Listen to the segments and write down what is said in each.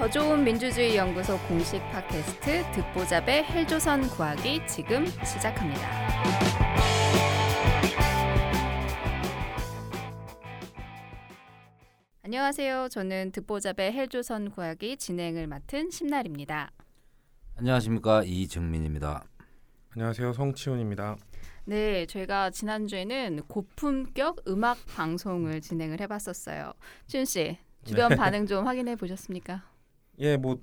더 좋은 민주주의 연구소 공식 팟캐스트 듣보잡의 헬조선 구하기 지금 시작합니다. 안녕하세요. 저는 듣보잡의 헬조선 구하기 진행을 맡은 심날입니다. 안녕하십니까 이정민입니다. 안녕하세요 성치훈입니다. 네, 저희가 지난주에는 고품격 음악 방송을 진행을 해봤었어요. 준 씨, 주변 네. 반응 좀 확인해 보셨습니까? 예, 뭐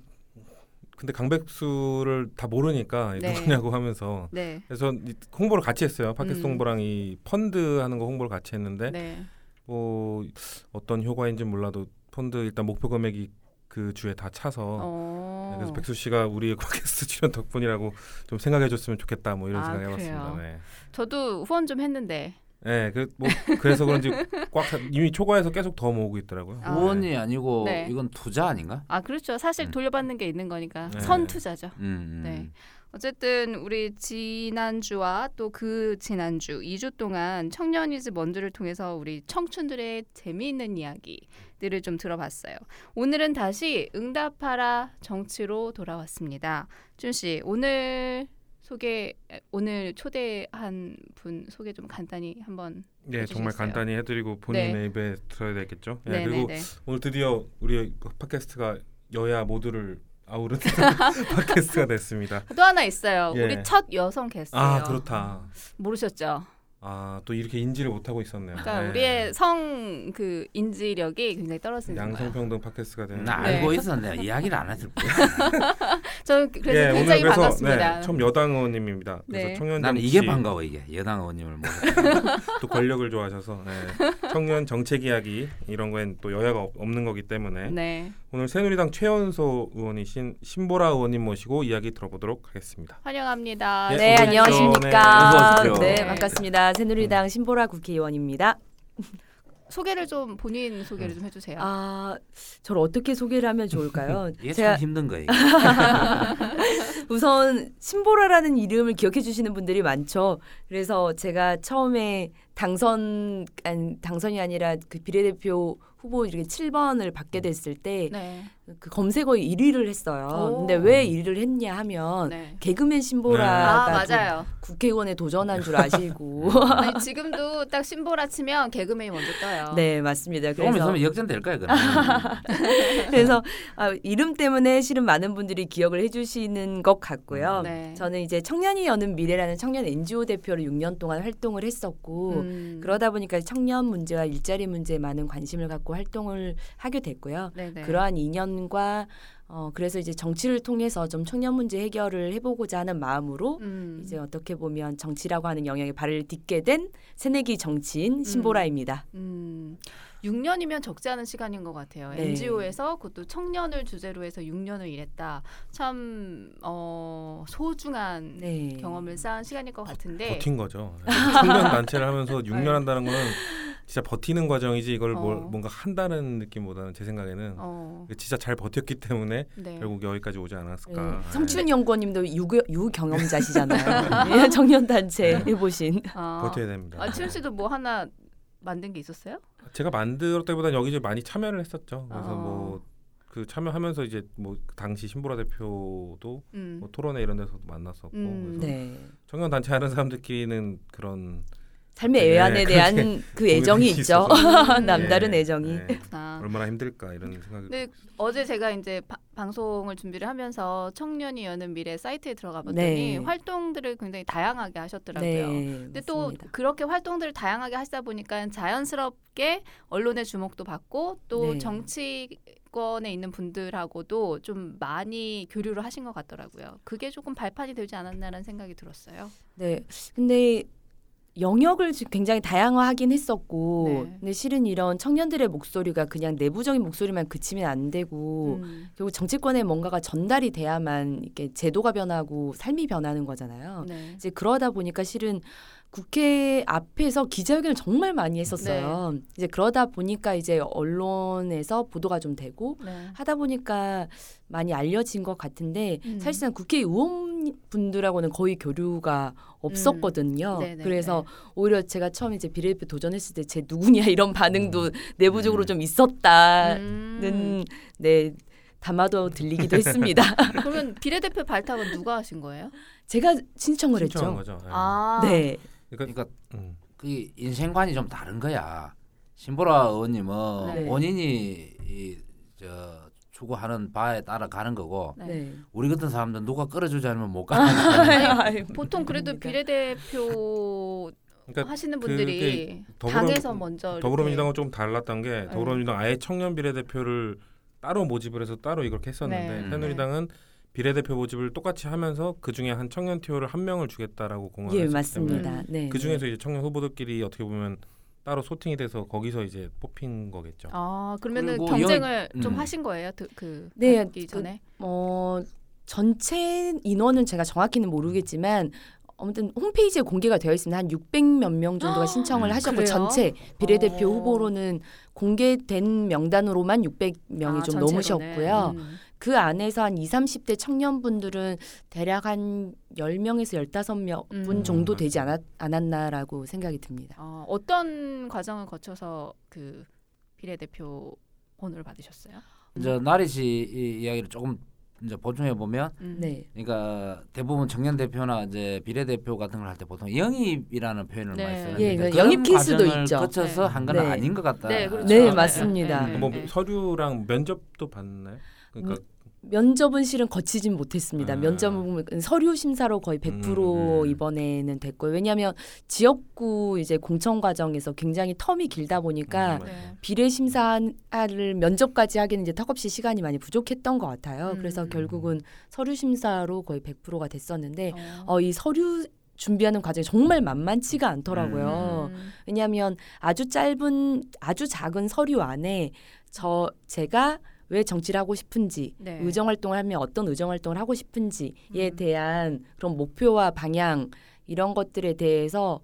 근데 강백수를 다 모르니까 네. 누구냐고 하면서 네, 그래서 이 홍보를 같이 했어요. 팟캐스트 음. 홍보랑 이 펀드 하는 거 홍보를 같이 했는데 네, 뭐 어떤 효과인지 는 몰라도 펀드 일단 목표 금액이 그 주에 다 차서 어, 네, 그래서 백수 씨가 우리의 팟캐스트 출연 덕분이라고 좀 생각해 줬으면 좋겠다 뭐 이런 아, 생각 해봤습니다. 그래요? 네. 저도 후원 좀 했는데 네, 그 뭐 그래서 그런지 꽉 차- 이미 초과해서 계속 더 모으고 있더라고요. 아. 후원이 아니고 네. 이건 투자 아닌가? 아 그렇죠. 사실 음. 돌려받는 게 있는 거니까 네. 선 투자죠. 음, 음. 네. 어쨌든 우리 지난주와 또 그 지난주 2주 동안 청년이즈 먼주를 통해서 우리 청춘들의 재미있는 이야기들을 좀 들어봤어요. 오늘은 다시 응답하라 정치로 돌아왔습니다. 준 씨, 오늘 소개 오늘 초대한 분 소개 좀 간단히 한번 예, 정말 해주시겠어요? 간단히 해드리고 본인의 입에 들어야 되겠죠. 예, 네, 그리고 네, 네. 오늘 드디어 우리 팟캐스트가 여야 모두를 아우르는 팟캐스트가 됐습니다. 또 하나 있어요. 예. 우리 첫 여성 게스트예요. 아 그렇다. 모르셨죠? 아 또 이렇게 인지를 못하고 있었네요. 그러니까 네. 우리의 성 그 인지력이 굉장히 떨어지는 거예요. 양성평등 팟캐스트가 되는. 나 네. 알고 있었는데 이야기를 안 했을 거야. 저 그래서 예, 굉장히 오늘 그래서 반갑습니다. 네, 처음 여당 의원님입니다. 그래서 네. 청년 나는 정치 이게 반가워 이게 여당 의원님을 모셔. 또 권력을 좋아하셔서 네. 청년 정책 이야기 이런 거엔 또 여야가 없- 없는 거기 때문에 네. 오늘 새누리당 최연소 의원이신 신보라 의원님 모시고 이야기 들어보도록 하겠습니다. 환영합니다. 예, 네, 안녕하십니까. 어서 오십시오. 네, 반갑습니다. 새누리당 신보라 국회의원입니다. 소개를 좀 본인 소개를 좀 해주세요. 아, 저를 어떻게 소개를 하면 좋을까요? 이게 제가 참 힘든 거예요. 우선 신보라라는 이름을 기억해 주시는 분들이 많죠. 그래서 제가 처음에 당선 아니, 당선이 아니라 그 비례대표 후보 이렇게 7번을 받게 됐을 때그 네. 검색어에 1위를 했어요. 오. 근데 왜 1위를 했냐 하면 네. 개그맨 아 신보라가 맞아요. 국회의원에 도전한 줄 아시고. 아니, 지금도 딱 신보라 치면 개그맨이 먼저 떠요. 네, 맞습니다. 조금 그래서 있으면 역전될 거야 그럼. 그래서 아, 이름 때문에 실은 많은 분들이 기억을 해주시는 것 같고요. 네. 저는 이제 청년이 여는 미래라는 청년 NGO 대표로 6년 동안 활동을 했었고 음. 그러다 보니까 청년 문제와 일자리 문제에 많은 관심을 갖고 활동을 하게 됐고요. 네네. 그러한 2년과 어, 그래서 이제 정치를 통해서 좀 청년 문제 해결을 해보고자 하는 마음으로 음. 이제 어떻게 보면 정치라고 하는 영역에 발을 딛게 된 새내기 정치인 신보라입니다. 음. 6년이면 적지 않은 시간인 것 같아요. 네. NGO에서 그것도 청년을 주제로 해서 6년을 일했다. 참 어, 소중한 네. 경험을 쌓은 시간일 것 같은데. 버틴 거죠. 청년 단체를 하면서 6년 한다는 거는 진짜 버티는 과정이지 이걸 뭘 어. 뭔가 한다는 느낌보다는 제 생각에는 어, 진짜 잘 버텼기 때문에 네. 결국 여기까지 오지 않았을까. 네. 네. 성춘 연구원님도 유, 유경험자시잖아요. 네, 청년 단체 해보신. 아, 버텨야 됩니다. 아, 치훈 씨도 뭐 하나 만든 게 있었어요? 제가 만들었다기보다는 여기저기 많이 참여를 했었죠. 그래서 어. 뭐그 참여하면서 이제 뭐 당시 신보라 대표도 음. 뭐 토론회 이런 데서도 만났었고 음. 그래서 네. 청년 단체 하는 사람들끼리는 그런 삶의 네, 애환에 대한 그 애정이 있죠. 남다른 예, 애정이. 예, 아. 얼마나 힘들까 이런 생각이. 네, 어제 제가 이제 바- 방송을 준비를 하면서 청년이 여는 미래 사이트에 들어가 봤더니 네. 활동들을 굉장히 다양하게 하셨더라고요. 네. 근데 또 맞습니다. 그렇게 활동들을 다양하게 하시다 보니까 자연스럽게 언론의 주목도 받고 또 네. 정치 권에 있는 분들하고도 좀 많이 교류를 하신 것 같더라고요. 그게 조금 발판이 되지 않았나라는 생각이 들었어요. 네. 근데 영역을 지- 굉장히 다양화하긴 했었고, 네. 근데 실은 이런 청년들의 목소리가 그냥 내부적인 목소리만 그치면 안 되고, 음. 결국 정치권에 뭔가가 전달이 돼야만 이렇게 제도가 변하고 삶이 변하는 거잖아요. 네. 이제 그러다 보니까 실은 국회 앞에서 기자회견을 정말 많이 했었어요. 네. 이제 그러다 보니까 이제 언론에서 보도가 좀 되고 네. 하다 보니까 많이 알려진 것 같은데 음. 사실상 국회의원 분들하고는 거의 교류가 없었거든요. 음. 네네, 그래서 오히려 제가 처음에 이제 비례대표 도전했을 때 제 누구냐 이런 반응도 내부적으로 좀 있었다는 음. 네 담아도 들리기도 했습니다. 그러면 비례대표 발탁은 누가 하신 거예요? 제가 신청을 신청한 했죠. 거죠. 예. 아, 네. 그러니까 그러니까 음. 그 인생관이 좀 다른 거야. 신보라 의원님은 네. 본인이 이, 저 추구하는 바에 따라 가는 거고 네. 네. 우리 같은 사람들은 누가 끌어주지 않으면 못 가는 아유, 보통 그래도 아닙니다. 비례대표 그러니까 하시는 분들이 더불어- 당에서 먼저 더불어민주당은 좀 달랐던 게 네. 더불어민주당 아예 청년 비례대표를 따로 모집을 해서 따로 이걸 했었는데 네. 새누리당은 비례대표 모집을 똑같이 하면서 그 중에 한 청년 티오를 한 명을 주겠다라고 공언을 예, 했기 맞습니다. 때문에 네. 그 중에서 이제 청년 후보들끼리 어떻게 보면 따로 소팅이 돼서 거기서 이제 뽑힌 거겠죠. 아 그러면은 경쟁을 영- 좀 음. 하신 거예요? 그, 그 네, 받기 그- 전에 어, 전체 인원은 제가 정확히는 모르겠지만 아무튼 홈페이지에 공개가 되어 있습니다. 한 600몇 명 정도가 신청을 음. 하셨고 그래요? 전체 비례대표 어. 후보로는 공개된 명단으로만 600명이 아, 좀 전체로는. 넘으셨고요. 음. 그 안에서 한 20, 30대 청년분들은 대략 한 10명에서 15명 분 음. 정도 되지 않았, 않았나라고 생각이 듭니다. 어, 어떤 과정을 거쳐서 그 비례대표 번호를 받으셨어요? 이제 나리 씨이 이야기를 조금 이제 보충해 보면 음. 네. 그러니까 대부분 청년 대표나 이제 비례 대표 같은 걸 할 때 보통 영입이라는 표현을 네. 많이 써요. 예, 그러니까 그 영입 과정을 있죠. 거쳐서 네. 한건 네. 아닌 것 같다. 네, 그렇죠. 네, 네, 맞습니다. 네, 네, 뭐 네. 서류랑 면접도 받나요? 그러니까 면접은 실은 거치진 못했습니다. 아. 면접은 서류 심사로 거의 100% 음, 음. 이번에는 됐고요. 왜냐하면 지역구 이제 공천 과정에서 굉장히 텀이 길다 보니까 음, 네. 비례 심사를 면접까지 하기는 이제 턱없이 시간이 많이 부족했던 것 같아요. 음. 그래서 결국은 서류 심사로 거의 100%가 됐었는데 어. 어, 이 서류 준비하는 과정이 정말 만만치가 않더라고요. 음. 왜냐하면 아주 짧은 아주 작은 서류 안에 저 제가 왜 정치를 하고 싶은지 네. 의정 활동을 하면 어떤 의정 활동을 하고 싶은지에 음. 대한 그런 목표와 방향 이런 것들에 대해서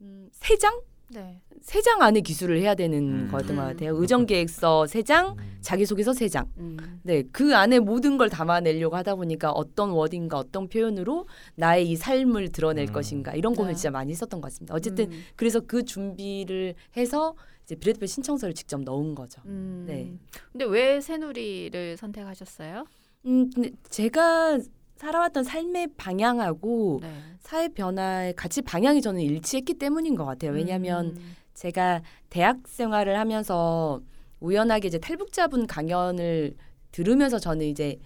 음, 세 장? 네. 세장 안에 기술을 해야 되는 음. 거였던 것 음. 같아요. 의정 계획서 세 장, 음. 자기소개서 세 장. 음. 네, 그 안에 모든 걸 담아내려고 하다 보니까 어떤 워딩과 어떤 표현으로 나의 이 삶을 드러낼 음. 것인가 이런 고민을 네. 진짜 많이 했었던 것 같습니다. 어쨌든 음. 그래서 그 준비를 해서 이제 비례대표 신청서를 직접 넣은 거죠. 음. 네. 근데 왜 새누리를 선택하셨어요? 음, 근데 제가 살아왔던 삶의 방향하고 네. 사회 변화의 같이 방향이 저는 일치했기 때문인 것 같아요. 왜냐하면 음. 제가 대학 생활을 하면서 우연하게 이제 탈북자분 강연을 들으면서 저는 이제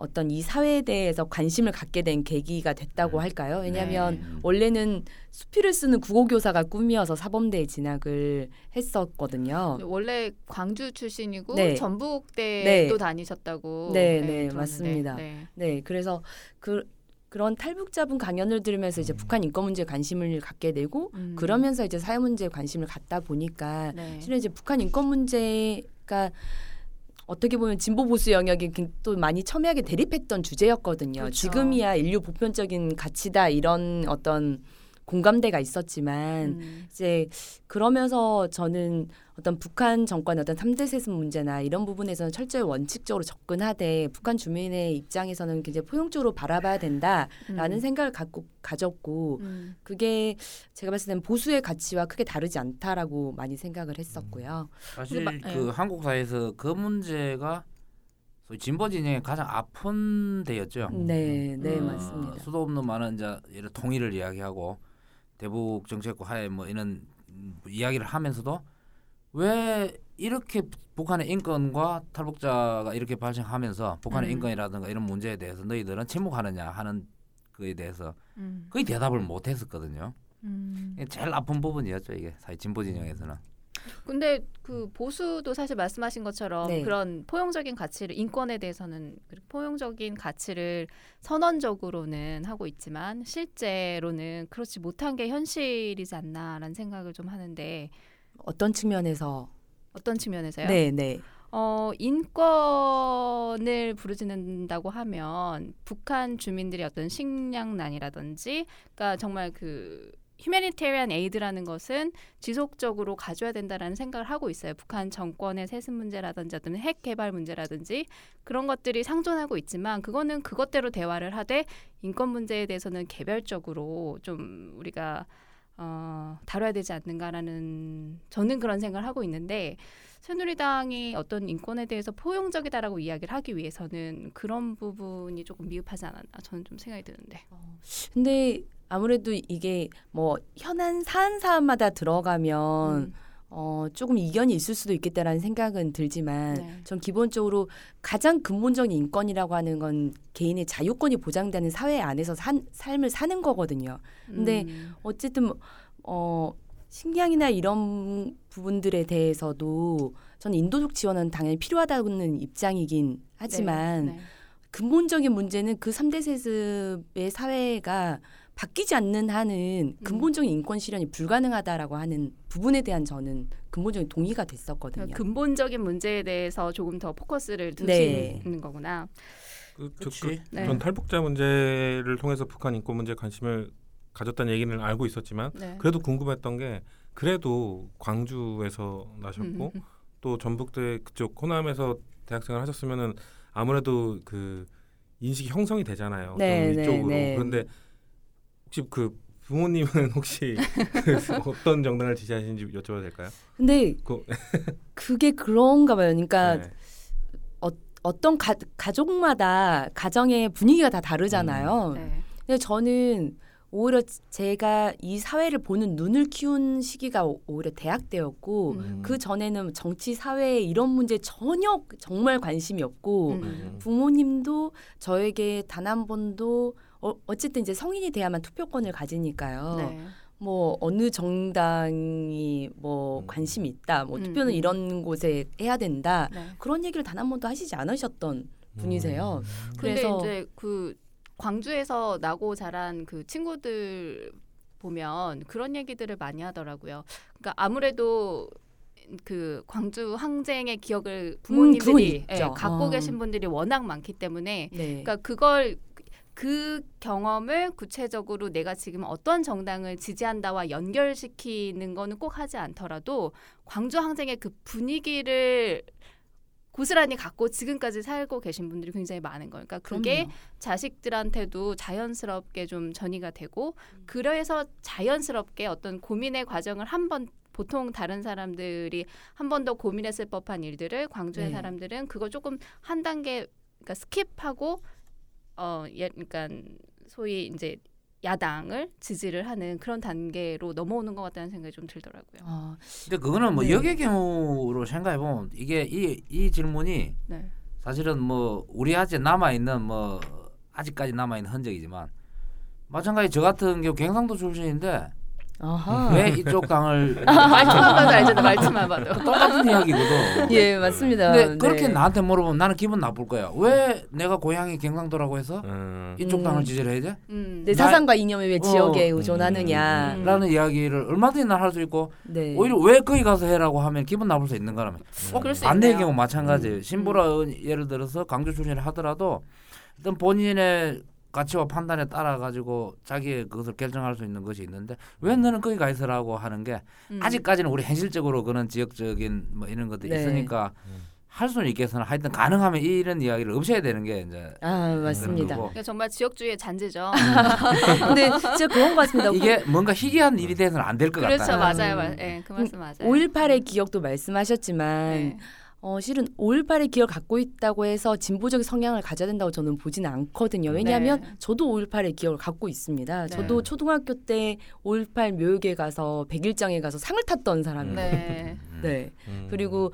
어떤 이 사회에 대해서 관심을 갖게 된 계기가 됐다고 할까요? 왜냐하면 네. 원래는 수필을 쓰는 국어교사가 꿈이어서 사범대에 진학을 했었거든요. 원래 광주 출신이고 네. 전북대도 네. 다니셨다고. 네, 네, 들었는데. 맞습니다. 네. 네, 그래서 그 그런 탈북자분 강연을 들으면서 이제 북한 인권 문제에 관심을 갖게 되고 음. 그러면서 이제 사회 문제에 관심을 갖다 보니까 네. 실은 이제 북한 인권 문제가 어떻게 보면 진보 보수 영역이 굉- 또 많이 첨예하게 대립했던 주제였거든요. 그렇죠. 지금이야 인류 보편적인 가치다 이런 어떤 공감대가 있었지만 음. 이제 그러면서 저는 어떤 북한 정권의 어떤 삼대 세습 문제나 이런 부분에서는 철저히 원칙적으로 접근하되 북한 주민의 입장에서는 굉장히 포용적으로 바라봐야 된다라는 음. 생각을 갖고 가졌고 음. 그게 제가 봤을 때는 보수의 가치와 크게 다르지 않다라고 많이 생각을 했었고요. 사실 근데 마- 그 예. 한국 사회에서 그 문제가 진보 진영의 가장 아픈 데였죠. 네, 네 음. 맞습니다. 어, 수도 없는 많은 이제 이런 통일을 이야기하고 대북 정책과 하에 뭐 이런 음, 이야기를 하면서도 왜 이렇게 북한의 인권과 탈북자가 이렇게 발생하면서 북한의 음. 인권이라든가 이런 문제에 대해서 너희들은 침묵하느냐 하는 그에 대해서 음. 거의 대답을 못 했었거든요. 음. 제일 아픈 부분이었죠 이게 사회 진보 진영에서는. 근데 그 보수도 사실 말씀하신 것처럼 네. 그런 포용적인 가치를 인권에 대해서는 그 포용적인 가치를 선언적으로는 하고 있지만 실제로는 그렇지 못한 게 현실이지 않나라는 생각을 좀 하는데 어떤 측면에서 어떤 측면에서요? 네, 네. 어, 인권을 부르짖는다고 하면 북한 주민들의 어떤 식량난이라든지 그러니까 정말 그 휴메니테리안 에이드라는 것은 지속적으로 가져야 된다라는 생각을 하고 있어요. 북한 정권의 세습 문제라든지 어떤 핵 개발 문제라든지 그런 것들이 상존하고 있지만 그거는 그것대로 대화를 하되 인권 문제에 대해서는 개별적으로 좀 우리가 어, 다뤄야 되지 않는가라는 저는 그런 생각을 하고 있는데 새누리당이 어떤 인권에 대해서 포용적이다라고 이야기를 하기 위해서는 그런 부분이 조금 미흡하지 않았나 저는 좀 생각이 드는데. 근데 아무래도 이게 뭐 현안 사안 사안마다 들어가면 음. 어, 조금 이견이 있을 수도 있겠다라는 생각은 들지만 네. 전 기본적으로 가장 근본적인 인권이라고 하는 건 개인의 자유권이 보장되는 사회 안에서 산, 삶을 사는 거거든요. 근데 음. 어쨌든 어 식량이나 이런 부분들에 대해서도 저는 인도적 지원은 당연히 필요하다는 입장이긴 하지만 네. 네. 근본적인 문제는 그 3대 세습의 사회가 바뀌지 않는 한은 음. 근본적인 인권 실현이 불가능하다라고 하는 부분에 대한 저는 근본적인 동의가 됐었거든요. 그러니까 근본적인 문제에 대해서 조금 더 포커스를 네. 두시는 거구나. 그, 저, 그치. 그, 네. 전 탈북자 문제를 통해서 북한 인권 문제에 관심을 가졌다는 얘기는 알고 있었지만 네. 그래도 궁금했던 게 그래도 광주에서 나셨고 음. 또 전북대 그쪽 호남에서 대학생을 하셨으면은 아무래도 그 인식이 형성이 되잖아요. 네, 좀 네, 이쪽으로 네. 그런데 혹시 그 부모님은 혹시 그 어떤 정당을 지지하시는지 여쭤봐도 될까요? 근데 그- 그게 그런가 봐요. 그러니까 네. 어떤 가, 가족마다 가정의 분위기가 다 다르잖아요. 네. 근데 저는 오히려 제가 이 사회를 보는 눈을 키운 시기가 오- 오히려 대학 때였고 음. 그 전에는 정치 사회 이런 문제 전혀 정말 관심이 없고 음. 부모님도 저에게 단 한 번도 어, 어쨌든 이제 성인이 돼야만 투표권을 가지니까요. 네. 뭐 어느 정당이 뭐 음. 관심이 있다, 뭐 음, 투표는 음. 이런 곳에 해야 된다 네. 그런 얘기를 단 한 번도 하시지 않으셨던 분이세요. 음. 근데 그래서 이제 그 광주에서 나고 자란 그 친구들 보면 그런 얘기들을 많이 하더라고요. 그러니까 아무래도 그 광주 항쟁의 기억을 그건 부모님들이 있죠. 예, 갖고 어. 계신 분들이 워낙 많기 때문에 네. 그러니까 그걸 그 경험을 구체적으로 내가 지금 어떤 정당을 지지한다와 연결시키는 거는 꼭 하지 않더라도 광주 항쟁의 그 분위기를 고스란히 갖고 지금까지 살고 계신 분들이 굉장히 많은 거예요. 그러니까 그게 그럼요. 자식들한테도 자연스럽게 좀 전이가 되고 그래서 자연스럽게 어떤 고민의 과정을 한번 보통 다른 사람들이 한 번 더 고민했을 법한 일들을 광주의 네. 사람들은 그거 조금 한 단계 그러니까 skip하고 어 예, 그러니까 소위 이제 야당을 지지를 하는 그런 단계로 넘어오는 것 같다는 생각이 좀 들더라고요. 어, 근데 그거는 뭐 네. 역의 경우로 생각해 보면 이게 이, 이 질문이 네. 사실은 뭐 우리 아직 남아 있는 뭐 아직까지 남아 있는 흔적이지만 마찬가지 저 같은 경우 경상도 출신인데 아하. 왜 이쪽 당을 말투만 봐도 알잖아. 말투만 봐도. 똑같은 이야기거든. 예, 맞습니다. 근데 네. 그렇게 나한테 물어보면 나는 기분 나쁠 거야. 왜 내가 고향이 경상도라고 해서 음. 이쪽 음. 당을 지지를 해야 돼? 음. 내 나- 사상과 이념에 왜 지역에 어. 의존하느냐. 음. 라는 이야기를 얼마든지 난 할 수 있고 네. 오히려 왜 거기 가서 해라고 하면 기분 나쁠 수 있는 거라면 어, 그럴 수 반대의 있네요. 경우 마찬가지. 음. 신보라 예를 들어서 강주 출신을 하더라도 일단 본인의 가치와 판단에 따라 가지고 자기의 그것을 결정할 수 있는 것이 있는데 왜 너는 거기 가 있으라고 하는 게 음. 아직까지는 우리 현실적으로 그런 지역적인 뭐 이런 것들이 네. 있으니까 음. 할 수는 있겠으나 하여튼 가능하면 이런 이야기를 없애야 되는 게 이제 아, 맞습니다. 그러니까 정말 지역주의의 잔재죠. 근데 진짜 그런 것 같습니다. 이게 뭔가 희귀한 일이 돼서는 안 될것 그렇죠, 같다. 맞아요, 음. 맞아요. 예, 그 말씀 맞아요. 5.18의 기억도 말씀하셨지만 네. 어, 실은 5.18의 기억을 갖고 있다고 해서 진보적 성향을 가져야 된다고 저는 보지는 않거든요. 왜냐하면 네. 저도 5.18의 기억을 갖고 있습니다. 네. 저도 초등학교 때5.18 묘역에 가서 백일장에 가서 상을 탔던 사람이에요. 네. 음. 네. 음. 그리고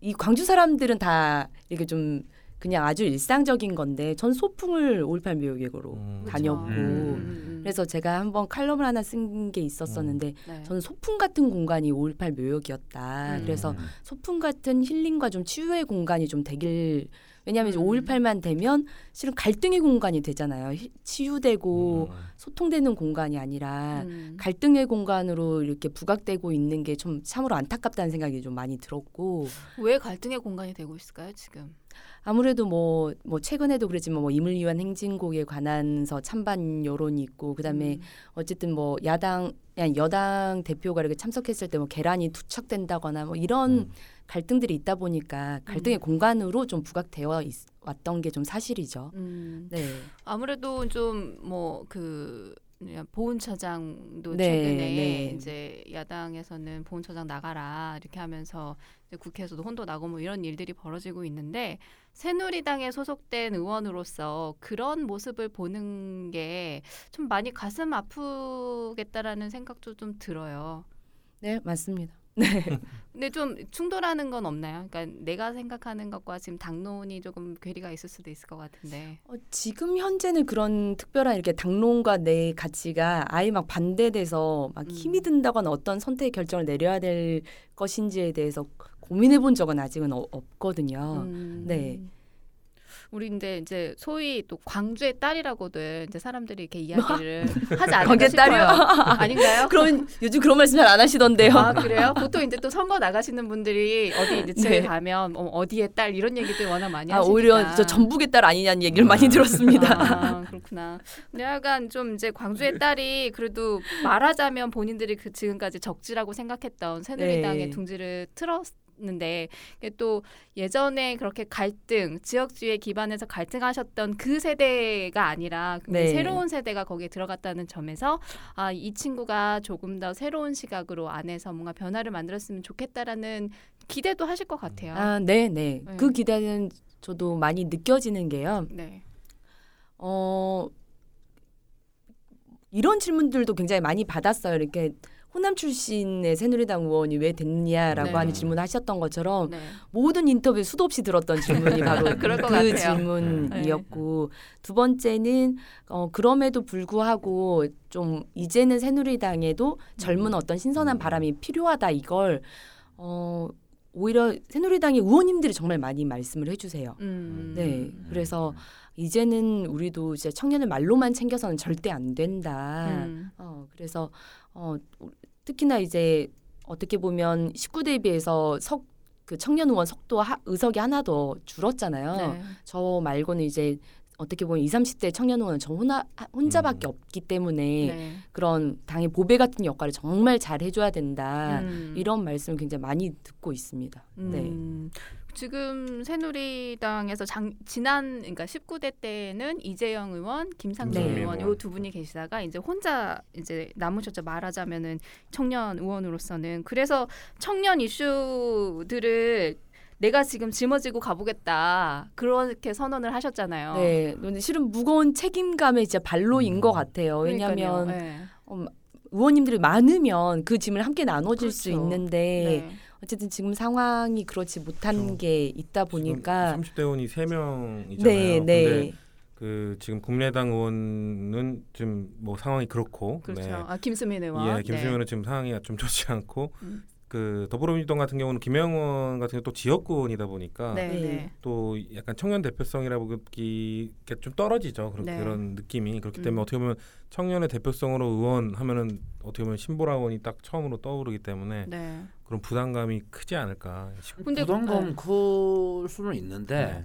이 광주 사람들은 다 이렇게 좀 그냥 아주 일상적인 건데 전 소풍을 5.18 묘역으로 음. 다녔고. 음. 그래서 제가 한번 칼럼을 하나 쓴 게 있었었는데 네. 저는 소풍 같은 공간이 5.18 묘역이었다. 음. 그래서 소풍 같은 힐링과 좀 치유의 공간이 좀 되길 왜냐하면 음. 5.18만 되면 실은 갈등의 공간이 되잖아요. 히- 치유되고 음. 소통되는 공간이 아니라 음. 갈등의 공간으로 이렇게 부각되고 있는 게 좀 참으로 안타깝다는 생각이 좀 많이 들었고 왜 갈등의 공간이 되고 있을까요, 지금? 아무래도 뭐, 뭐 최근에도 그랬지만 뭐 위한 행진곡에 관한서 찬반 여론이 있고 그다음에 음. 어쨌든 뭐 야당 아니 여당 대표가 이렇게 참석했을 때 뭐 계란이 투척된다거나 뭐 이런 음. 갈등들이 있다 보니까 갈등의 음. 공간으로 좀 부각되어 있, 왔던 게 좀 사실이죠. 음. 네. 아무래도 좀 뭐 그 보훈처장도 네, 최근에 네. 이제 야당에서는 보훈처장 나가라 이렇게 하면서 국회에서도 혼도 나고 뭐 이런 일들이 벌어지고 있는데 새누리당에 소속된 의원으로서 그런 모습을 보는 게 좀 많이 가슴 아프겠다라는 생각도 좀 들어요. 네, 맞습니다. 근데 좀 충돌하는 건 없나요? 그러니까 내가 생각하는 것과 지금 당론이 조금 괴리가 있을 수도 있을 것 같은데. 어, 지금 현재는 그런 특별한 이렇게 당론과 내 가치가 아예 막 반대돼서 막 음. 힘이 든다거나 어떤 선택 결정을 내려야 될 것인지에 대해서 고민해 본 적은 아직은 어- 없거든요. 음. 네. 우리 근데 이제 소위 또 광주의 딸이라고들 이제 사람들이 이렇게 이야기를 하지 않을까 광주의 싶어요. 딸이요? 아닌가요? 그럼 요즘 그런 말씀 잘 안 하시던데요. 아 그래요? 보통 이제 또 선거 나가시는 분들이 어디 이제 집에 네. 가면 어, 어디의 딸 이런 얘기들 워낙 많이 아, 하시니까. 오히려 저 전북의 딸 아니냐는 얘기를 많이 아. 들었습니다. 아, 그렇구나. 근데 약간 좀 이제 광주의 딸이 그래도 말하자면 본인들이 그 지금까지 적지라고 생각했던 새누리당의 네. 둥지를 틀었 는데 이게 또 예전에 그렇게 갈등, 지역주의에 기반해서 갈등하셨던 그 세대가 아니라 굉장히 네. 새로운 세대가 거기에 들어갔다는 점에서 아, 이 친구가 조금 더 새로운 시각으로 안에서 뭔가 변화를 만들었으면 좋겠다라는 기대도 하실 것 같아요. 아, 네, 네. 네. 그 기대는 저도 많이 느껴지는 게요. 네. 어 이런 질문들도 굉장히 많이 받았어요. 이렇게 호남 출신의 새누리당 의원이 왜 됐냐라고 네. 하는 질문을 하셨던 것처럼 네. 모든 인터뷰 수도 없이 들었던 질문이 바로 그. 질문이었고 두 번째는 어, 그럼에도 불구하고 좀 이제는 새누리당에도 젊은 어떤 신선한 바람이 필요하다 이걸 어, 오히려 새누리당의 의원님들이 정말 많이 말씀을 해주세요. 음. 네, 그래서 이제는 우리도 이제 청년을 말로만 챙겨서는 절대 안 된다. 음. 어, 그래서 어, 특히나 이제 어떻게 보면 19대에 비해서 석, 그 청년 의원 석도 하, 의석이 하나 더 줄었잖아요. 네. 저 말고는 이제 어떻게 보면 20, 30대 청년 의원은 저 혼자, 혼자밖에 음. 없기 때문에 네. 그런 당의 보배 같은 역할을 정말 잘 해줘야 된다. 음. 이런 말씀을 굉장히 많이 듣고 있습니다. 네. 음, 지금 새누리당에서 장, 지난 그러니까 19대 때는 이재영 의원, 김상진 네. 의원 요 두 분이 계시다가 이제 혼자 이제 남으셨죠. 말하자면은 청년 의원으로서는 그래서 청년 이슈들을 내가 지금 짊어지고 가보겠다 그렇게 선언을 하셨잖아요. 네, 근데 실은 무거운 책임감의 진짜 발로인 음. 것 같아요. 왜냐하면 네. 어, 의원님들이 많으면 그 짐을 함께 나눠질 수 그렇죠. 있는데 네. 어쨌든 지금 상황이 그렇지 못한 그렇죠. 게 있다 보니까 30대 의원이 3명이잖아요. 네, 네. 그 지금 국민의당 의원은 지금 뭐 상황이 그렇고 그렇죠. 네. 아 김수민 의원. 예, 김수현 의원은 지금 상황이 좀 좋지 않고 음. 그 더불어민주당 같은 경우는 김영 의원 같은 경우 또 지역구이다 보니까 네. 네. 네. 또 약간 청년 대표성이라고 보기가 좀 떨어지죠. 그런 네. 그런 느낌이 그렇기 때문에 음. 어떻게 보면 청년의 대표성으로 의원 하면은 어떻게 보면 신보라 의원이 딱 처음으로 떠오르기 때문에 네. 그런 부담감이 크지 않을까. 싶- 근데 부담감 네. 클 수는 있는데 네.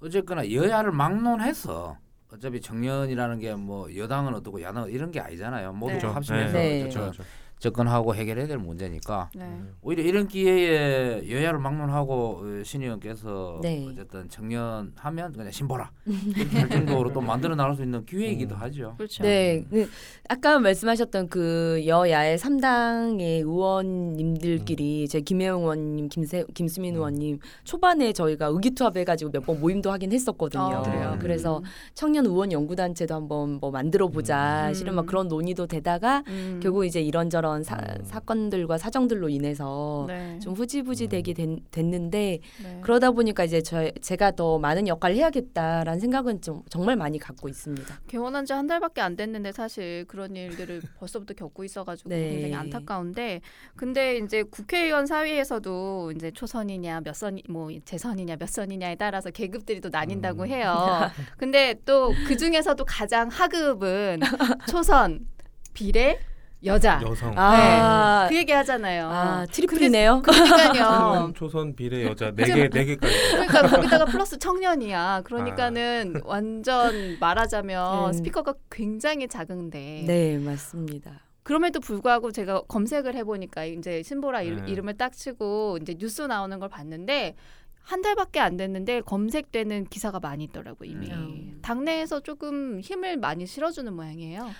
어쨌거나 여야를 막론해서 어차피 청년이라는 게 뭐 여당은 어떻고 야당은 이런 게 아니잖아요. 모두 네. 합심해서 네. 그렇죠, 저- 그렇죠. 접근하고 해결해야 될 문제니까 네. 오히려 이런 기회에 여야를 막론하고 어, 신 의원께서 네. 어쨌든 청년 하면 그냥 신보라 이렇게 할 정도로 또 만들어 나갈 수 있는 기회이기도 음. 하죠. 그렇죠. 네, 그 아까 말씀하셨던 그 여야의 3당의 의원님들끼리 제 김혜영 의원님, 김세, 김수민 음. 의원님 초반에 저희가 의기투합해가지고 몇 번 모임도 하긴 했었거든요. 아, 그래요? 그래서 청년 의원 연구단체도 한번 뭐 만들어 보자. 음. 실은 막 그런 논의도 되다가 음. 결국 이제 이런저런 사, 음. 사건들과 사정들로 인해서 네. 좀 후지부지 음. 되게 됐, 됐는데 네. 그러다 보니까 이제 저 제가 더 많은 역할을 해야겠다라는 생각은 좀 정말 많이 갖고 있습니다. 개원한 지 한 달밖에 안 됐는데 사실 그런 일들을 벌써부터 겪고 있어가지고 네. 굉장히 안타까운데 근데 이제 국회의원 사회에서도 이제 초선이냐 몇 선 뭐 재선이냐 몇 선이냐에 따라서 계급들이 또 나뉜다고 음. 해요. 근데 또 그 중에서도 가장 하급은 초선 비례 여자 여성 아, 그 얘기 하잖아요. 아 트리플이네요. 그러니까요. 초선 비례 여자 네개네 개까지. 그러니까 거기다가 플러스 청년이야. 그러니까는 완전 말하자면 음. 스피커가 굉장히 작은데 네 맞습니다. 그럼에도 불구하고 제가 검색을 해 보니까 이제 신보라 이- 네. 이름을 딱 치고 이제 뉴스 나오는 걸 봤는데 한 달밖에 안 됐는데 검색되는 기사가 많이 있더라고 이미 음. 당내에서 조금 힘을 많이 실어주는 모양이에요.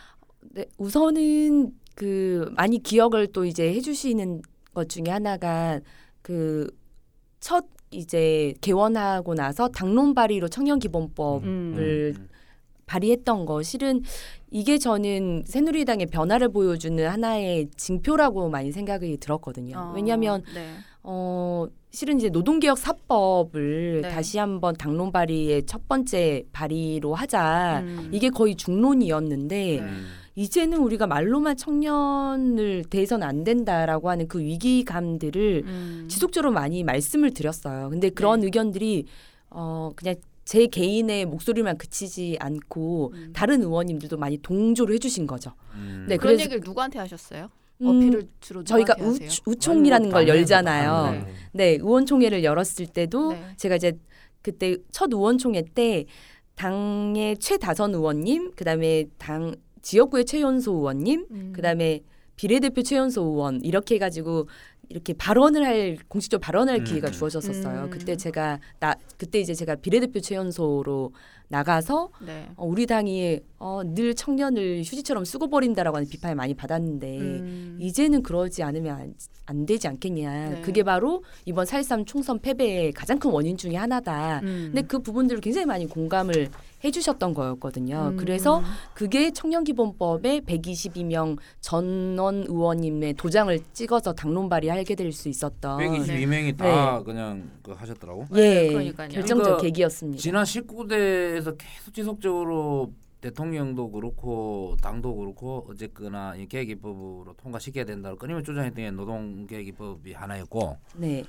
네, 우선은 그 많이 기억을 또 이제 해주시는 것 중에 하나가 그 첫 이제 개원하고 나서 당론 발의로 청년 기본법을 음. 발의했던 거 실은 이게 저는 새누리당의 변화를 보여주는 하나의 징표라고 많이 생각이 들었거든요. 어, 왜냐하면 네. 어 실은 이제 노동개혁 사법을 네. 다시 한번 당론 발의의 첫 번째 발의로 하자. 음. 이게 거의 중론이었는데 음. 이제는 우리가 말로만 청년을 대해서는 안 된다라고 하는 그 위기감들을 음. 지속적으로 많이 말씀을 드렸어요. 근데 그런 네. 의견들이 어 그냥 제 개인의 목소리만 그치지 않고 음. 다른 의원님들도 많이 동조를 해주신 거죠. 음. 네, 그런 얘기를 누구한테 하셨어요? 음, 어필을 주로 저희가? 우, 우총이라는 걸 열잖아요. 네, 의원총회를 열었을 때도 네. 제가 이제 그때 첫 의원총회 때 당의 최다선 의원님, 그다음에 당 지역구의 최연소 의원님, 음. 그다음에 비례대표 최연소 의원 이렇게 해가지고 이렇게 발언을 할 공식적으로 발언할 음, 기회가 음. 주어졌었어요. 음. 그때 제가 나 그때 이제 제가 비례대표 최연소로 나가서 네. 어, 우리 당이 어, 늘 청년을 휴지처럼 쓰고 버린다라고 하는 비판을 많이 받았는데 음. 이제는 그러지 않으면 안, 안 되지 않겠냐. 네. 그게 바로 이번 4.13 총선 패배의 가장 큰 원인 중에 하나다. 음. 근데 그 부분들을 굉장히 많이 공감을 해주셨던 거였거든요. 음. 그래서 그게 청년기본법에 122명 전원 의원님의 도장을 찍어서 당론 발의하게 될 수 있었던 122명이 다 그냥 그 하셨더라고. 예 그러니까요. 결정적 이거 계기였습니다. 지난 19대 에서 계속 지속적으로 대통령도 그렇고 당도 그렇고 어쨌거나 이 계획입법으로 통과시켜야 된다고 끊임을 주장했던 게 노동계획입법이 하나였고 네,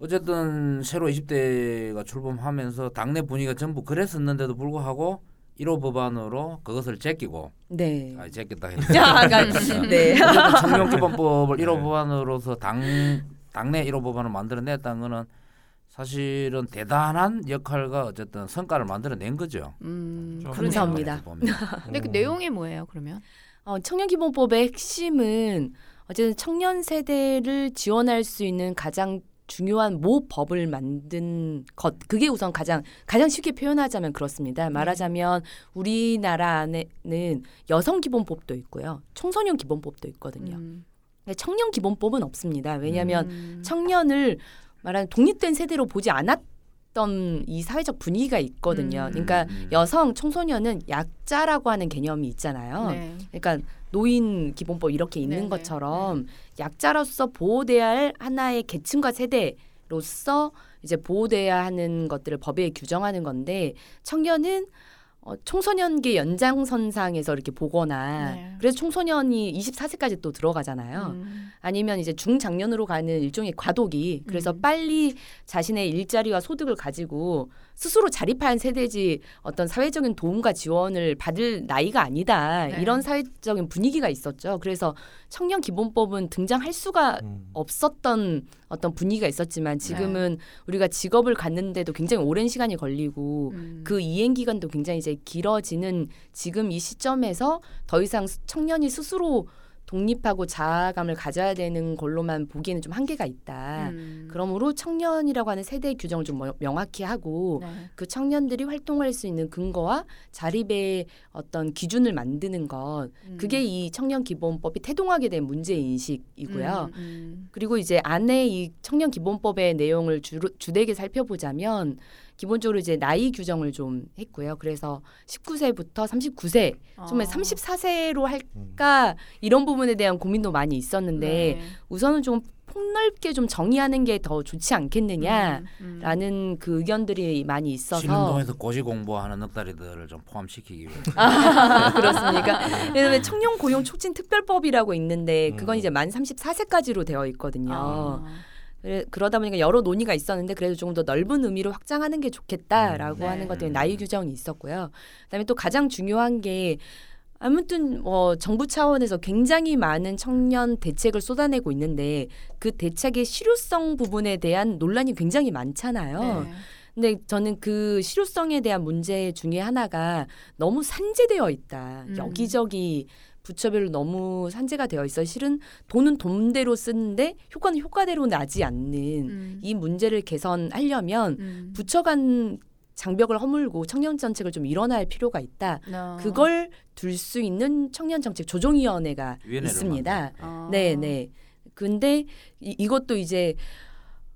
어쨌든 새로 20대가 출범하면서 당내 분위기가 전부 그랬었는데도 불구하고 1호 법안으로 그것을 제끼고 네. 아 제꼈다. 그러니까, 네. 청년기본법을 1호 네. 법안으로서 당 당내 1호 법안을 만들어냈다는 거는 사실은 대단한 역할과 어쨌든 성과를 만들어낸 거죠. 음, 좀 그러네요. 감사합니다. 근데 그 음. 내용이 뭐예요, 그러면? 어, 청년기본법의 핵심은 어쨌든 청년 세대를 지원할 수 있는 가장 중요한 모법을 만든 것 그게 우선 가장 가장 쉽게 표현하자면 그렇습니다. 말하자면 우리나라 안에는 여성 기본법도 있고요, 청소년 기본법도 있거든요. 음. 청년 기본법은 없습니다. 왜냐하면 음. 청년을 말하는 독립된 세대로 보지 않았던 이 사회적 분위기가 있거든요. 음. 그러니까 음. 여성 청소년은 약자라고 하는 개념이 있잖아요. 네. 그러니까 노인 기본법 이렇게 있는 네네. 것처럼 약자로서 보호돼야 할 하나의 계층과 세대로서 이제 보호돼야 하는 것들을 법에 규정하는 건데 청년은 어, 청소년기 연장선상에서 이렇게 보거나 네. 그래서 청소년이 24세까지 또 들어가잖아요. 음. 아니면 이제 중장년으로 가는 일종의 과도기 그래서 음. 빨리 자신의 일자리와 소득을 가지고 스스로 자립한 세대지 어떤 사회적인 도움과 지원을 받을 나이가 아니다 네. 이런 사회적인 분위기가 있었죠 그래서 청년 기본법은 등장할 수가 음. 없었던 어떤 분위기가 있었지만 지금은 네. 우리가 직업을 갖는데도 굉장히 오랜 시간이 걸리고 음. 그 이행 기간도 굉장히 이제 길어지는 지금 이 시점에서 더 이상 스- 청년이 스스로 독립하고 자아감을 가져야 되는 걸로만 보기에는 좀 한계가 있다. 음. 그러므로 청년이라고 하는 세대 규정을 좀 명- 명확히 하고 네. 그 청년들이 활동할 수 있는 근거와 자립의 어떤 기준을 만드는 것 음. 그게 이 청년 기본법이 태동하게 된 문제 인식이고요. 음, 음. 그리고 이제 안에 이 청년 기본법의 내용을 주, 주되게 살펴보자면 기본적으로 이제 나이 규정을 좀 했고요. 그래서 19세부터 39세, 처음에 어. 34세로 음. 할까 이런 부분에 대한 고민도 많이 있었는데 네. 우선은 좀 폭넓게 좀 정의하는 게 더 좋지 않겠느냐라는 음, 음. 그 의견들이 많이 있어서 신운동에서 고시 공부하는 넉다리들을 좀 포함시키기 위해 아, 그렇습니까? 왜냐하면 청년 고용 촉진 특별법이라고 있는데 그건 음. 이제 만 34세까지로 되어 있거든요. 아. 그래, 그러다 보니까 여러 논의가 있었는데 그래도 조금 더 넓은 의미로 확장하는 게 좋겠다라고 음, 네. 하는 것 때문에 나이 규정이 있었고요. 그다음에 또 가장 중요한 게 아무튼 뭐 정부 차원에서 굉장히 많은 청년 대책을 쏟아내고 있는데 그 대책의 실효성 부분에 대한 논란이 굉장히 많잖아요. 네. 근데 저는 그 실효성에 대한 문제 중에 하나가 너무 산재되어 있다. 음. 여기저기 부처별로 너무 산재가 되어 있어 실은 돈은 돈대로 쓰는데 효과는 효과대로 나지 않는 음. 이 문제를 개선하려면 음. 부처 간 장벽을 허물고 청년 정책을 좀 일어날 필요가 있다. 어. 그걸 둘 수 있는 청년 정책 조정위원회가 있습니다. 어. 네, 네. 근데 이, 이것도 이제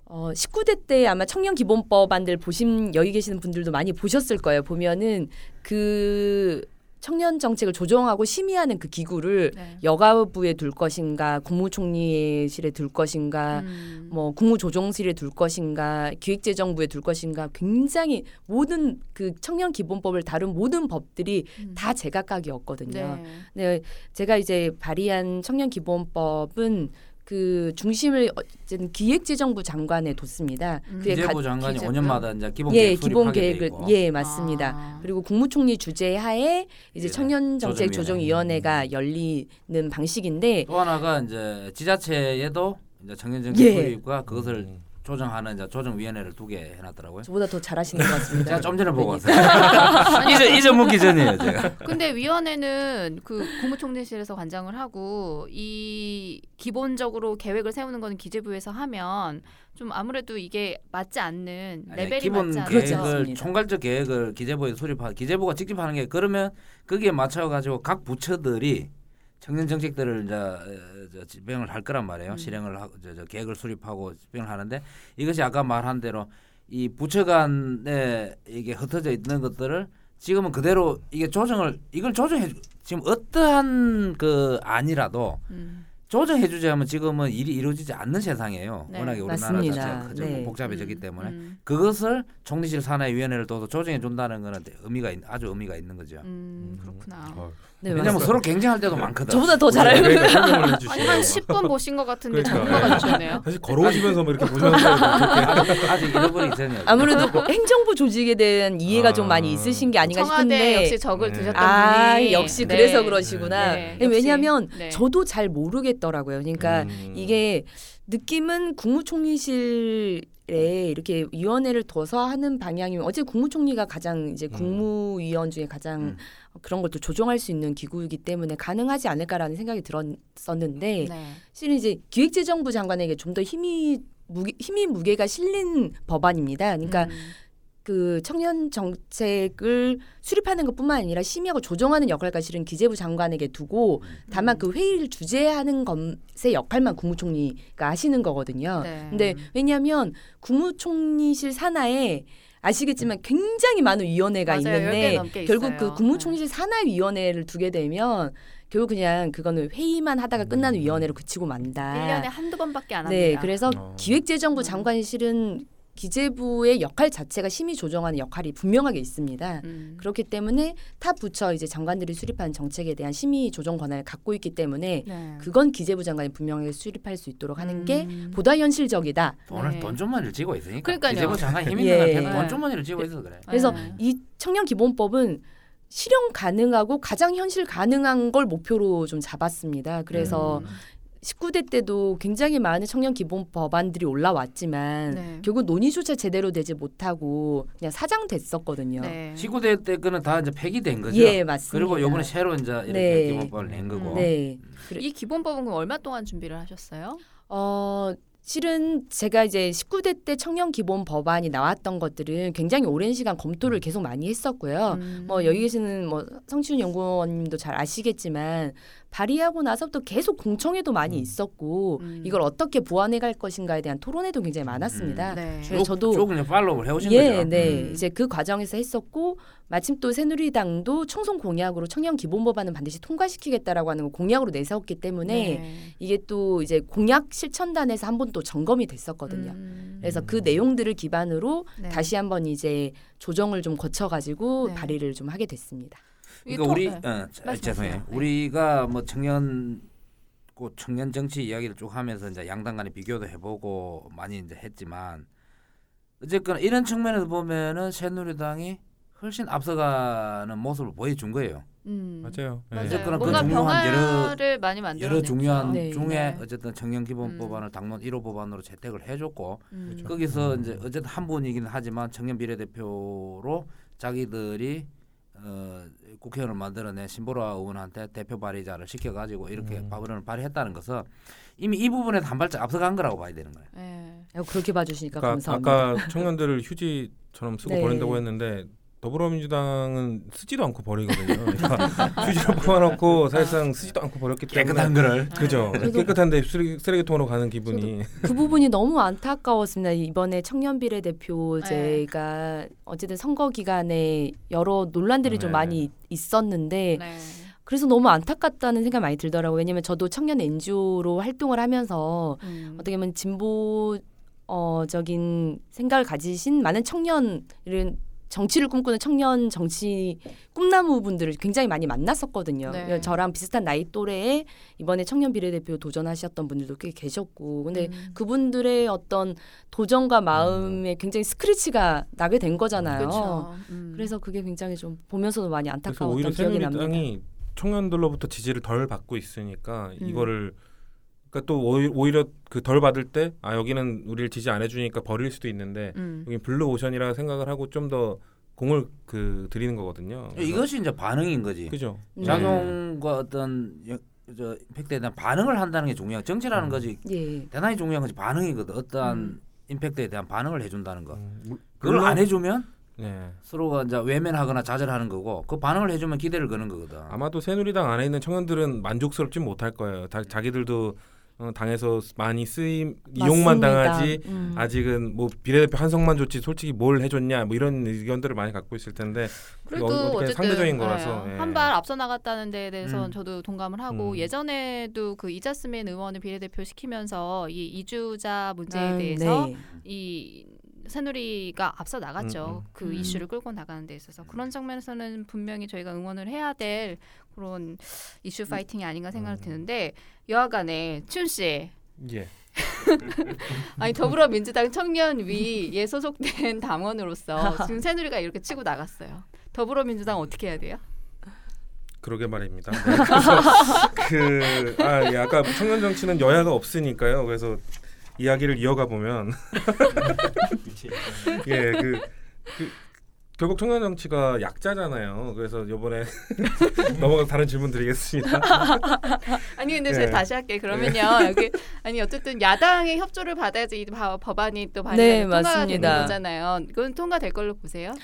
어 19대 때 아마 청년 기본법안들 보신 여기 계시는 분들도 많이 보셨을 거예요. 보면은 그 청년 정책을 조정하고 심의하는 그 기구를 네. 여가부에 둘 것인가, 국무총리실에 둘 것인가, 음. 뭐 국무조정실에 둘 것인가, 기획재정부에 둘 것인가, 굉장히 모든 그 청년 기본법을 다룬 모든 법들이 음. 다 제각각이었거든요. 네. 네, 제가 이제 발의한 청년 기본법은 그 중심을 어쨌든 기획재정부 장관에 뒀습니다. 음. 기재부 가- 장관이 기재부? 5년마다 이제 기본 예, 계획 기본 수립하게 돼 계획을 있고. 예 맞습니다. 아. 그리고 국무총리 주재 하에 이제 예, 청년 정책 조정위원회. 조정위원회가 열리는 방식인데 또 하나가 이제 지자체에도 이제 청년 정책 예. 수립과 그것을 음. 조정하는 이제 조정위원회를 두 개 해놨더라고요. 저보다 더 잘하시는 것 같습니다. 제가 좀 전에 보고 네. 왔어요. 이제 이제 묻기 전이에요, 제가. 근데 위원회는 그 국무총리실에서 관장을 하고 이 기본적으로 계획을 세우는 거는 기재부에서 하면 좀 아무래도 이게 맞지 않는 아니, 레벨이 기본 맞지 않는 그렇죠. 계획을 맞습니다. 총괄적 계획을 기재부에 수립하 기재부가 직접 하는 게 그러면 거기에 맞춰 가지고 각 부처들이 청년 정책들을 이제 어, 저 집행을 할 거란 말이에요. 음. 실행을 하고 저, 저 계획을 수립하고 집행을 하는데 이것이 아까 말한 대로 이 부처 간에 이게 흩어져 있는 것들을 지금은 그대로 이게 조정을 이걸 조정해 주- 지금 어떠한 그 아니라도 음. 조정해 주지 하면 지금은 일이 이루어지지 않는 세상이에요. 네. 워낙에 우리나라 맞습니다. 자체가 네. 복잡해졌기 음, 때문에 음, 그것을 총리실 산하위원회를 둬서 조정해 준다는 거는 의미가 있, 아주 의미가 있는 거죠. 음, 그렇구나. 어, 네, 왜냐면 맞습니다. 서로 경쟁할 때도 많거든. 저보다 더 잘 알고 그러니까 설명을 아니. 한 10분 보신 것 같은데 그러니까. 전문가가 주셨네요. 사실 걸어오시면서 뭐 이렇게 보면서 아직, 아직 잃어버리기 전이야. 아무래도 뭐 행정부 조직에 대한 이해가 아. 좀 많이 있으신 게 아닌가 싶은데 역시 적을 네. 드셨던 아 분이 역시 네. 그래서 그러시구나. 네. 왜냐하면 네. 저도 잘 모르겠 더라고요. 그러니까 음. 이게 느낌은 국무총리실 에 이렇게 위원회를 둬서 하는 방향이면 어제 국무총리가 가장 이제 음. 국무위원 중에 가장 음. 그런 것도 조정할 수 있는 기구이기 때문에 가능하지 않을까라는 생각이 들었었는데 네. 실은 이제 기획재정부 장관에게 좀 더 힘이 무게, 힘이 무게가 실린 법안입니다. 그러니까 음. 그 청년 정책을 수립하는 것뿐만 아니라 심의하고 조정하는 역할까지 실은 기재부 장관에게 두고 다만 그 회의를 주재하는 것의 역할만 국무총리가 하시는 거거든요. 네. 근데 왜냐하면 국무총리실 산하에 아시겠지만 굉장히 많은 위원회가 맞아요. 10개 있는데 결국 있어요. 그 국무총리실 산하위원회를 두게 되면 결국 그냥 그거는 회의만 하다가 끝나는 음. 위원회로 그치고 만다. 1년에 한두 번밖에 안 합니다. 네, 그래서 어. 기획재정부 음. 장관이 실은 기재부의 역할 자체가 심의 조정하는 역할이 분명하게 있습니다. 음. 그렇기 때문에 타 부처 이제 장관들이 수립한 정책에 대한 심의 조정 권한을 갖고 있기 때문에 네. 그건 기재부 장관이 분명하게 수립할 수 있도록 하는 게 음. 보다 현실적이다. 돈을 네. 돈 좀만이를 쥐고 있으니까. 그러니까요. 기재부 장관 힘 예. 네. 돈 좀만이를 쥐고 있어서 그래. 그래서 네. 이 청년 기본법은 실현 가능하고 가장 현실 가능한 걸 목표로 좀 잡았습니다. 그래서 음. 19대 때도 굉장히 많은 청년 기본 법안들이 올라왔지만 네. 결국 논의조차 제대로 되지 못하고 그냥 사장됐었거든요. 네. 19대 때 거는 다 이제 폐기된 거죠. 예, 맞습니다. 그리고 요번에 새로 이제 이렇게 네. 기본법을 낸 거고. 네. 그래- 이 기본법은 얼마 동안 준비를 하셨어요? 어 실은 제가 이제 19대 때 청년 기본 법안이 나왔던 것들은 굉장히 오랜 시간 검토를 계속 많이 했었고요. 음. 뭐 여기 계시는 뭐 성춘 연구원님도 잘 아시겠지만 발의하고 나서부터 계속 공청회도 많이 음. 있었고 음. 이걸 어떻게 보완해 갈 것인가에 대한 토론회도 굉장히 많았습니다. 네. 그래서 저도 쭉 그냥 팔로우를 해오신 예, 거죠. 네. 음. 이제 그 과정에서 했었고 마침 또 새누리당도 총선 공약으로 청년 기본 법안은 반드시 통과시키겠다라고 하는 거 공약으로 내세웠기 때문에 네. 이게 또 이제 공약 실천단에서 한 번 또 점검이 됐었거든요. 음. 그래서 그 내용들을 기반으로 네. 다시 한번 이제 조정을 좀 거쳐 가지고 네. 발의를 좀 하게 됐습니다. 그러니까 또- 우리 네. 어, 자, 말씀하세요. 죄송해요. 네. 우리가 뭐 청년 그 청년 정치 이야기를 쭉 하면서 이제 양당 간의 비교도 해보고 많이 이제 했지만 어쨌거나 이런 측면에서 보면은 새누리당이 훨씬 앞서가는 모습을 보여준 거예요. 음. 맞아요. 예. 맞아요. 어쨌거나 그 뭔가 중요한 여러- 많이 만들어 여러 중요한 네. 중에 네. 어쨌든 청년 기본 음. 법안을 당론 1호 법안으로 채택을 해줬고 음. 그렇죠. 거기서 음. 이제 어쨌든 한 분이긴 하지만 청년 비례대표로 자기들이 어, 국회의원을 만들어낸 신보라 의원한테 대표 발의자를 시켜가지고 이렇게 음. 법안을 발의했다는 것은 이미 이 부분에 한 발짝 앞서간 거라고 봐야 되는 거예요. 네. 어, 그렇게 봐주시니까 그러니까 감사합니다. 아까 청년들을 휴지 처럼 쓰고 네. 버린다고 했는데 더불어민주당은 쓰지도 않고 버리거든요. 그러니까 휴지로 뽑아놓고 사실상 쓰지도 않고 버렸기 때문에 깨끗한 거를 그죠. 저도- 깨끗한데 쓰레기, 쓰레기통으로 가는 기분이 그 부분이 너무 안타까웠습니다. 이번에 청년 비례 대표제가 어쨌든 선거 기간에 여러 논란들이 좀 네. 많이 있었는데 네. 그래서 너무 안타깝다는 생각 많이 들더라고요. 왜냐면 저도 청년 NGO로 활동을 하면서 음. 어떻게 보면 진보 어적인 생각을 가지신 많은 청년들은 정치를 꿈꾸는 청년 정치 꿈나무 분들을 굉장히 많이 만났었거든요. 네. 저랑 비슷한 나이 또래에 이번에 청년 비례대표 도전하셨던 분들도 꽤 계셨고, 근데 음. 그분들의 어떤 도전과 마음에 굉장히 스크래치가 나게 된 거잖아요. 음. 그래서 그게 굉장히 좀 보면서도 많이 안타까웠던 오히려 기억이 납니다. 새누리당이 청년들로부터 지지를 덜 받고 있으니까 음. 이거를 그러니까 또 오히- 오히려 그 덜 받을 때 아 여기는 우리를 지지 안 해주니까 버릴 수도 있는데 음. 여기 블루 오션이라 생각을 하고 좀 더 공을 그 드리는 거거든요. 이것이 이제 반응인 거지. 그죠. 네. 작용과 어떤 여- 저 임팩트에 대한 반응을 한다는 게 중요한 정치라는 음. 것이 예. 대단히 중요한 것이 반응이거든. 어떠한 음. 임팩트에 대한 반응을 해준다는 거. 음, 물- 그걸 물론- 안 해주면 네. 서로가 이제 외면하거나 좌절하는 거고 그 반응을 해주면 기대를 거는 거거든. 아마도 새누리당 안에 있는 청년들은 만족스럽지 못할 거예요. 다, 자기들도 어, 당에서 많이 쓰임 이용만 맞습니다. 당하지 음. 아직은 뭐 비례대표 한석만 좋지 솔직히 뭘 해줬냐 뭐 이런 의견들을 많이 갖고 있을 텐데 그래도 어, 어쨌든 상대적인 거라서, 예. 한발 앞서 나갔다는 데에 대해서는 음. 저도 동감을 하고 음. 예전에도 그 이자스민 의원을 비례대표 시키면서 이 이주자 문제에 아, 대해서 네. 이 새누리가 앞서 나갔죠. 음, 음. 그 음. 이슈를 끌고 나가는 데 있어서 그런 장면에서는 분명히 저희가 응원을 해야 될 그런 이슈 파이팅이 아닌가 생각이 음. 드는데 여하간에 춘 씨. 예. 아니 더불어민주당 청년위에 소속된 당원으로서 지금 새누리가 이렇게 치고 나갔어요. 더불어민주당 어떻게 해야 돼요? 그러게 말입니다. 네, 그래서 그 아, 예, 아까 청년 정치는 여야가 없으니까요. 그래서 이야기를 이어가 보면 예, 그, 그 결국 청년 정치가 약자잖아요. 그래서 이번에 넘어가 다른 질문 드리겠습니다. 아니 근데 네. 제가 다시 할게. 그러면요 여기 아니 어쨌든 야당의 협조를 받아야지 이 바- 법안이 또 발의가 네, 통과가 되는 맞습니다. 거잖아요. 이건 통과될 걸로 보세요.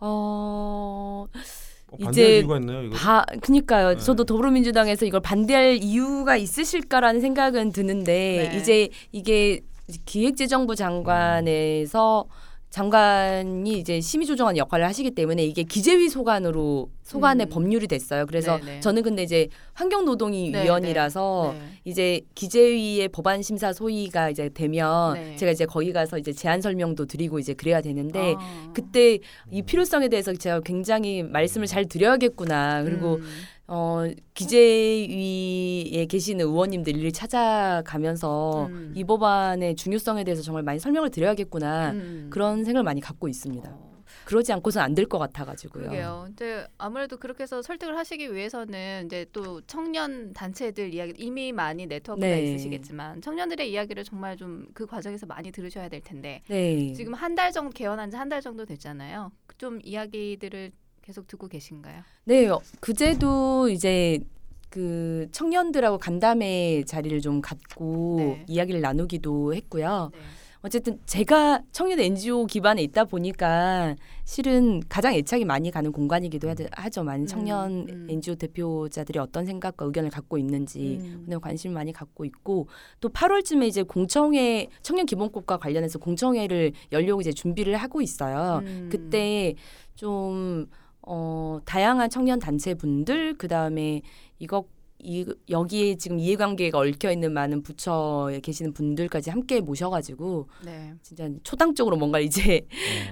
어, 어, 이제 반대할 이유가 있네요. 이거. 바, 그니까요. 네. 저도 더불어민주당에서 이걸 반대할 이유가 있으실까라는 생각은 드는데 네. 이제 이게 기획재정부 장관에서 장관이 이제 심의 조정하는 역할을 하시기 때문에 이게 기재위 소관으로 소관의 음. 법률이 됐어요. 그래서 네, 네. 저는 근데 이제 환경노동위 네, 위원이라서 네. 이제 기재위의 법안 심사 소위가 이제 되면 네. 제가 이제 거기 가서 이제 제안 설명도 드리고 이제 그래야 되는데 아. 그때 이 필요성에 대해서 제가 굉장히 말씀을 잘 드려야겠구나. 그리고 음. 어 기재위에 계시는 의원님들 일일이 찾아가면서 음. 이 법안의 중요성에 대해서 정말 많이 설명을 드려야겠구나. 음. 그런 생각을 많이 갖고 있습니다. 어. 그러지 않고서는 안 될 것 같아가지고요. 그러게요. 근데 아무래도 그렇게 해서 설득을 하시기 위해서는 이제 또 청년 단체들 이야기 이미 많이 네트워크가 네. 있으시겠지만 청년들의 이야기를 정말 좀 그 과정에서 많이 들으셔야 될 텐데 네. 지금 한 달 정도 개원한 지 한 달 정도 됐잖아요. 좀 이야기들을 계속 듣고 계신가요? 네, 어, 그제도 이제 그 청년들하고 간담회 자리를 좀 갖고 네. 이야기를 나누기도 했고요. 네. 어쨌든 제가 청년 NGO 기반에 있다 보니까 실은 가장 애착이 많이 가는 공간이기도 하- 하죠. 많은 청년 음. NGO 대표자들이 어떤 생각과 의견을 갖고 있는지 음. 관심을 많이 갖고 있고 또 8월쯤에 이제 공청회 청년 기본법과 관련해서 공청회를 열려고 이제 준비를 하고 있어요. 음. 그때 좀 어, 다양한 청년 단체 분들 그다음에 이거 이, 여기에 지금 이해관계가 얽혀 있는 많은 부처에 계시는 분들까지 함께 모셔가지고 네. 진짜 초당적으로 뭔가 이제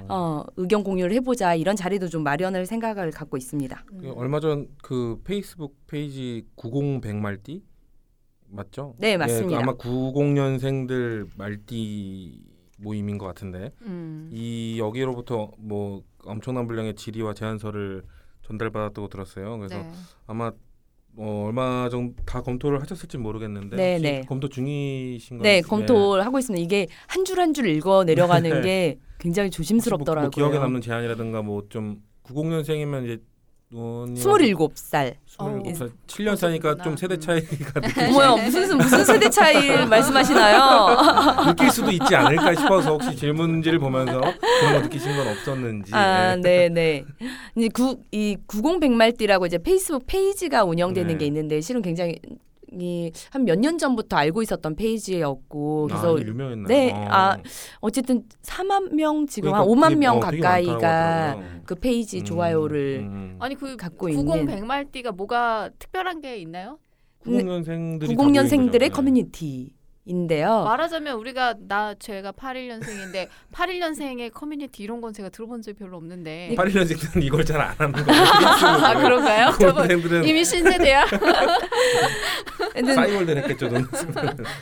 어. 어, 의견 공유를 해보자 이런 자리도 좀 마련할 생각을 갖고 있습니다. 음. 그 얼마 전 그 페이스북 페이지 90 100말띠 맞죠? 네, 예, 그 맞습니다. 아마 90년생들 말띠 모임인 것 같은데 음. 이 여기로부터 뭐 엄청난 분량의 질의와 제안서를 전달받았다고 들었어요. 그래서 네. 아마 어, 얼마 정도 다 검토를 하셨을지 모르겠는데 네, 네. 검토 중이신 네, 건지, 검토를 하고 있습니다. 이게 한 줄 한 줄 읽어 내려가는 네. 게 굉장히 혹시 뭐, 조심스럽더라고요. 뭐 기억에 남는 제안이라든가 뭐 좀 90년생이면 이제 의원님 27살. 27살 7년 차니까 좀 세대 음. 차이가 어머요 무슨 무슨 세대 차이를 말씀하시나요? 느낄 수도 있지 않을까 싶어서 혹시 질문지를 보면서 그런 거 느끼신 건 없었는지. 아, 네. 네, 네. 이제 구이 90백말띠라고 이제 페이스북 페이지가 운영되는 네. 게 있는데 실은 굉장히 한 몇 년 전부터 알고 있었던 페이지였고 그래서 아, 유명했나요? 네, 어. 아, 어쨌든 4만 명 지금 그러니까 한 5만 그게 명뭐 되게 가까이가. 그 페이지 음, 좋아요를 음. 아니 그 갖고 90 있는 백말띠가 뭐가 특별한 게 있나요? 90년생들이 90년생들의 커뮤니티 인데요. 말하자면 우리가 나 제가 81년생인데 81년생의 커뮤니티 이런 건 제가 들어본 적이 별로 없는데 81년생들은 이걸 잘 안 하는 거예요. 아 그런가요? 저분 90년생들은 이미 신세대야. 싸이월드 했겠죠. 돈.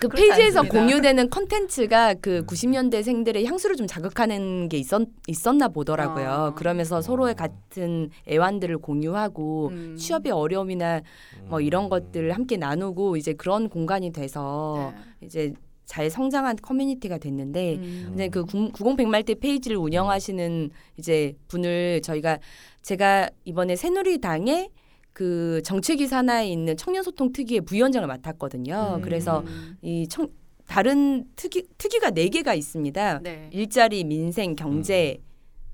그 페이지에서 않습니다. 공유되는 컨텐츠가 그 음. 90년대 생들의 향수를 좀 자극하는 게 있었, 있었나 보더라고요. 아. 그러면서 서로의 같은 애환들을 공유하고 음. 취업의 어려움이나 뭐 이런 것들을 함께 나누고 이제 그런 공간이 돼서 네. 이제 잘 성장한 커뮤니티가 됐는데 음. 근데 그 90백말띠 페이지를 운영하시는 이제 분을 저희가 제가 이번에 새누리당에 그 정책위 산하에 있는 청년소통 특위의 부위원장을 맡았거든요. 음. 그래서 음. 이 청, 다른 특위 특위가 네 개가 있습니다. 네. 일자리, 민생, 경제.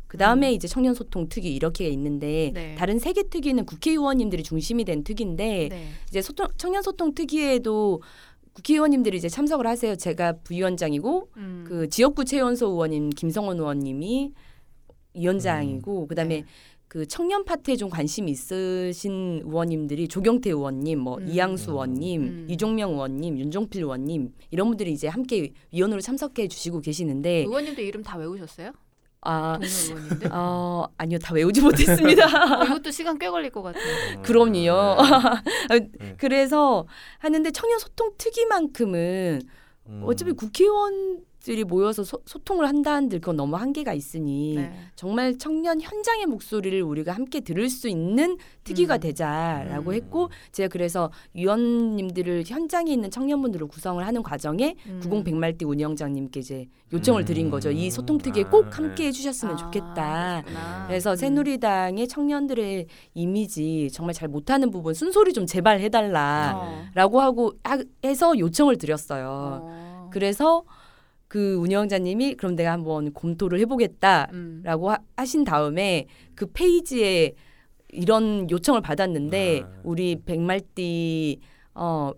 그 다음에 음. 이제 청년소통 특위 이렇게 있는데 네. 다른 세 개 특위는 국회의원님들이 중심이 된 특위인데 네. 이제 소통, 청년소통 특위에도 국회의원님들이 이제 참석을 하세요. 제가 부위원장이고 음. 그 지역구 최연소 의원님 김성원 의원님이 위원장이고 그다음에 네. 그 청년 파트에 좀 관심 있으신 의원님들이 조경태 의원님, 뭐 음. 이양수 의원님, 음. 이종명 의원님, 윤종필 의원님 이런 분들이 이제 함께 위원으로 참석해 주시고 계시는데 의원님들 이름 다 외우셨어요? 아? 어, 아니요 다 외우지 못했습니다. 어, 이것도 시간 꽤 걸릴 것 같아요. 그럼요. 네. 그래서 하는데 청년 소통 특위만큼은 음. 어차피 국회의원 들이 모여서 소, 소통을 한다는들 그건 너무 한계가 있으니 네. 정말 청년 현장의 목소리를 우리가 함께 들을 수 있는 특위가 음. 되자라고 음. 했고 제가 그래서 위원님들을 현장에 있는 청년분들을 구성을 하는 과정에 음. 구공 백말띠 운영장님께 이제 요청을 드린 거죠. 이 소통 특위에 아, 꼭 함께 네. 해주셨으면 아, 좋겠다. 그렇구나. 그래서 음. 새누리당의 청년들의 이미지 정말 잘 못하는 부분 순소리 좀 제발 해달라. 어. 라고 하고 하- 해서 요청을 드렸어요. 어. 그래서 그 운영자님이 그럼 내가 한번 검토를 해보겠다라고 음. 하, 신 다음에 그 페이지에 이런 요청을 받았는데 아. 우리 백말띠 어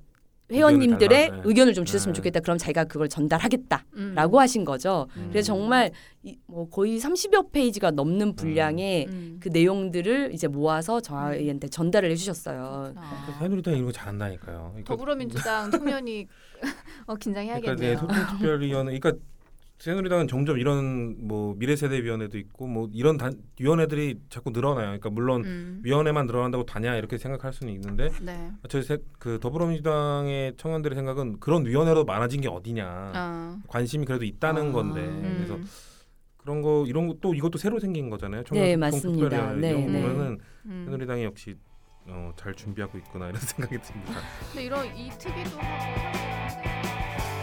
회원님들의 의견을. 네. 의견을 좀 주셨으면 네. 좋겠다. 그럼 자기가 그걸 전달하겠다라고 음. 하신 거죠. 음. 그래서 정말 이, 뭐 거의 30여 페이지가 넘는 분량의 음. 그 내용들을 이제 모아서 저희한테 전달을 해주셨어요. 아. 새누리당 이런 거 잘한다니까요. 그러니까 더불어민주당 청년이 어, 그러니까 긴장해야겠네요. 네, 소통특별위원회. 그러니까 새누리당은 점점 이런 뭐 미래세대위원회도 있고 뭐 이런 단, 위원회들이 자꾸 늘어나요. 그러니까 물론 음. 위원회만 늘어난다고 다냐 이렇게 생각할 수는 있는데 네. 저희 세, 그 더불어민주당의 청년들의 생각은 그런 위원회로 많아진 게 어디냐. 아. 관심이 그래도 있다는 아. 건데 음. 그래서 그런 거 이런 거 또 이것도 새로 생긴 거잖아요. 청년 네, 맞습니다. 네, 이런 거 네. 보면은 음. 새누리당이 역시 어, 잘 준비하고 있구나 이런 생각이 듭니다. 근데 이런 이 특이도 하고